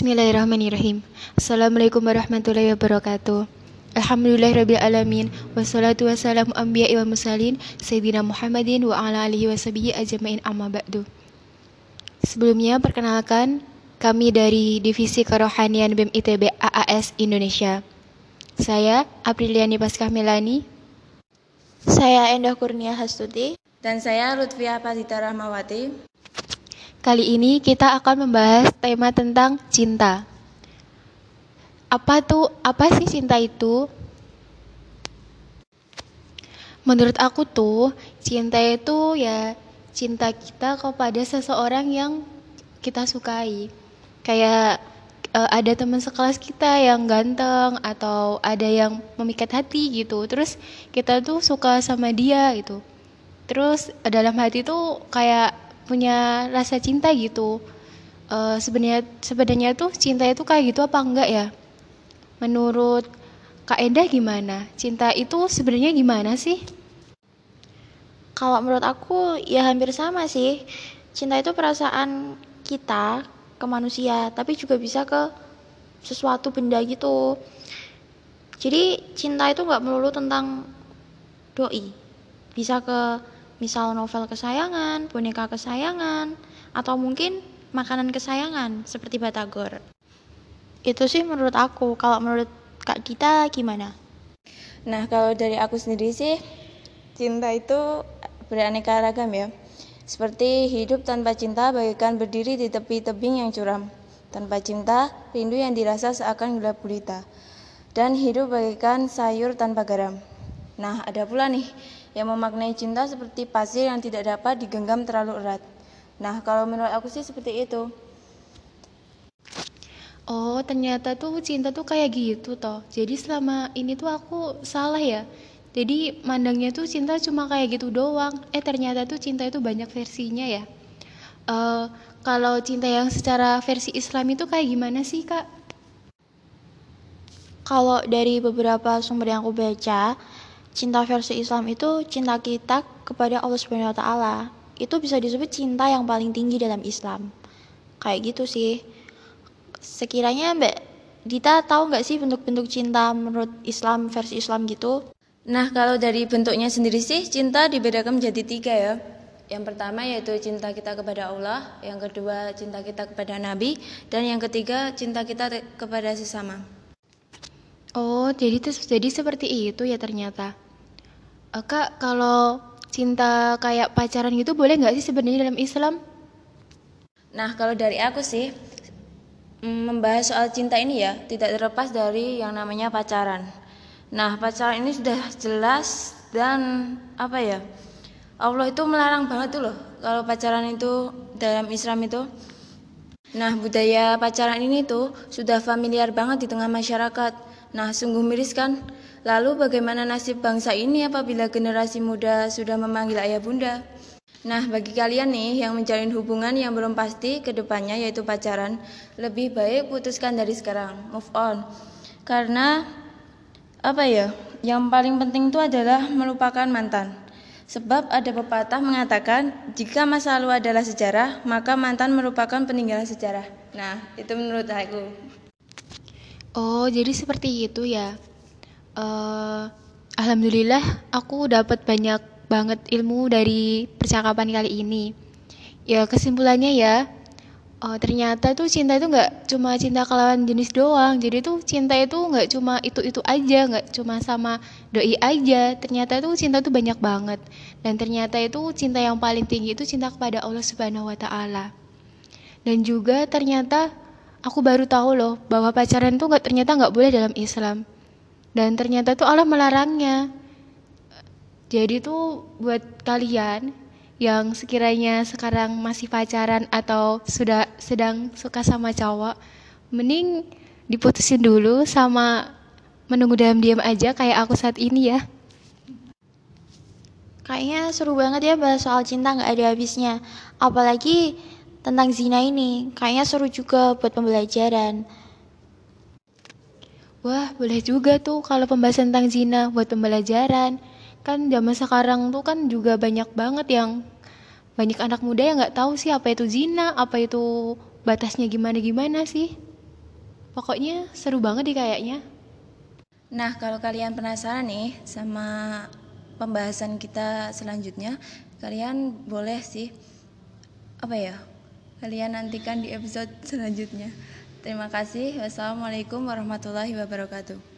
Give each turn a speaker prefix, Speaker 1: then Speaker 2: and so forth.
Speaker 1: Bismillahirrahmanirrahim. Assalamualaikum warahmatullahi wabarakatuh. Alhamdulillahirrabbilalamin Wassalatu wassalamu anbiya'i wa musalin Sayyidina Muhammadin wa ala alihi wa sabihi ajma'in amma ba'du. Sebelumnya perkenalkan Kami dari Divisi Kerohanian BEM ITB AAS Indonesia. Saya Apriliani Paskah Melani.
Speaker 2: Saya Endah Kurnia Hastuti.
Speaker 3: Dan saya Lutfia Patita Rahmawati
Speaker 1: Kali ini kita akan membahas tema tentang cinta. Apa tuh apa sih cinta itu? Menurut aku tuh cinta itu ya cinta kita kepada seseorang yang kita sukai. Kayak uh, ada teman sekelas kita yang ganteng atau ada yang memikat hati gitu. Terus kita tuh suka sama dia gitu. Terus dalam hati tuh kayak punya rasa cinta gitu uh, sebenarnya sebenarnya tuh cinta itu kayak gitu apa enggak ya Menurut Kak Endah gimana? Cinta itu sebenarnya gimana sih?
Speaker 2: Kalau menurut aku ya hampir sama sih. Cinta itu perasaan kita ke manusia, tapi juga bisa ke sesuatu benda gitu. Jadi cinta itu nggak melulu tentang doi. Bisa ke misal novel kesayangan, boneka kesayangan, atau mungkin makanan kesayangan seperti batagor. Itu sih menurut aku. Kalau menurut Kak Dita gimana?
Speaker 3: Nah, kalau dari aku sendiri sih cinta itu beraneka ragam ya. Seperti hidup tanpa cinta bagaikan berdiri di tepi tebing yang curam. Tanpa cinta, rindu yang dirasa seakan gelap gulita. Dan hidup bagaikan sayur tanpa garam. Nah, ada pula nih yang memaknai cinta seperti pasir yang tidak dapat digenggam terlalu erat. Nah, kalau menurut aku sih seperti itu.
Speaker 1: Oh, ternyata tuh cinta tuh kayak gitu toh. Jadi selama ini tuh aku salah ya. Jadi mandangnya tuh cinta cuma kayak gitu doang. Eh ternyata tuh cinta itu banyak versinya ya. Uh, kalau cinta yang secara versi Islam itu kayak gimana sih kak?
Speaker 2: Kalau dari beberapa sumber yang aku baca, cinta versi Islam itu cinta kita kepada Allah Subhanahu Wa Taala. Itu bisa disebut cinta yang paling tinggi dalam Islam. Kayak gitu sih. Sekiranya Mbak Dita tahu nggak sih bentuk-bentuk cinta menurut Islam versi Islam gitu?
Speaker 3: Nah kalau dari bentuknya sendiri sih cinta dibedakan menjadi tiga ya. Yang pertama yaitu cinta kita kepada Allah, yang kedua cinta kita kepada Nabi, dan yang ketiga cinta kita kepada sesama.
Speaker 1: Oh, jadi jadi seperti itu ya ternyata. Uh, Kak, kalau cinta kayak pacaran gitu boleh nggak sih sebenarnya dalam Islam?
Speaker 3: Nah, kalau dari aku sih Mm, membahas soal cinta ini ya tidak terlepas dari yang namanya pacaran. Nah, pacaran ini sudah jelas dan apa ya? Allah itu melarang banget tuh loh kalau pacaran itu dalam Islam itu. Nah, budaya pacaran ini tuh sudah familiar banget di tengah masyarakat. Nah, sungguh miris kan? Lalu bagaimana nasib bangsa ini apabila generasi muda sudah memanggil ayah bunda? Nah, bagi kalian nih yang menjalin hubungan yang belum pasti ke depannya yaitu pacaran, lebih baik putuskan dari sekarang, move on. Karena apa ya? Yang paling penting itu adalah melupakan mantan. Sebab ada pepatah mengatakan, jika masa lalu adalah sejarah, maka mantan merupakan peninggalan sejarah. Nah, itu menurut aku.
Speaker 1: Oh, jadi seperti itu ya. Uh, Alhamdulillah, aku dapat banyak banget ilmu dari percakapan kali ini. Ya kesimpulannya ya, uh, ternyata tuh cinta itu nggak cuma cinta kelawan jenis doang. Jadi tuh cinta itu nggak cuma itu itu aja, nggak cuma sama doi aja. Ternyata tuh cinta tuh banyak banget. Dan ternyata itu cinta yang paling tinggi itu cinta kepada Allah Subhanahu Wa Taala. Dan juga ternyata aku baru tahu loh bahwa pacaran tuh nggak ternyata nggak boleh dalam Islam. Dan ternyata tuh Allah melarangnya. Jadi tuh buat kalian yang sekiranya sekarang masih pacaran atau sudah sedang suka sama cowok, mending diputusin dulu sama menunggu dalam diam aja kayak aku saat ini ya.
Speaker 2: Kayaknya seru banget ya bahas soal cinta nggak ada habisnya. Apalagi tentang zina ini, kayaknya seru juga buat pembelajaran.
Speaker 1: Wah, boleh juga tuh kalau pembahasan tentang zina buat pembelajaran kan zaman sekarang tuh kan juga banyak banget yang banyak anak muda yang nggak tahu sih apa itu zina, apa itu batasnya gimana gimana sih. Pokoknya seru banget deh kayaknya.
Speaker 3: Nah, kalau kalian penasaran nih sama pembahasan kita selanjutnya, kalian boleh sih apa ya? Kalian nantikan di episode selanjutnya. Terima kasih. Wassalamualaikum warahmatullahi wabarakatuh.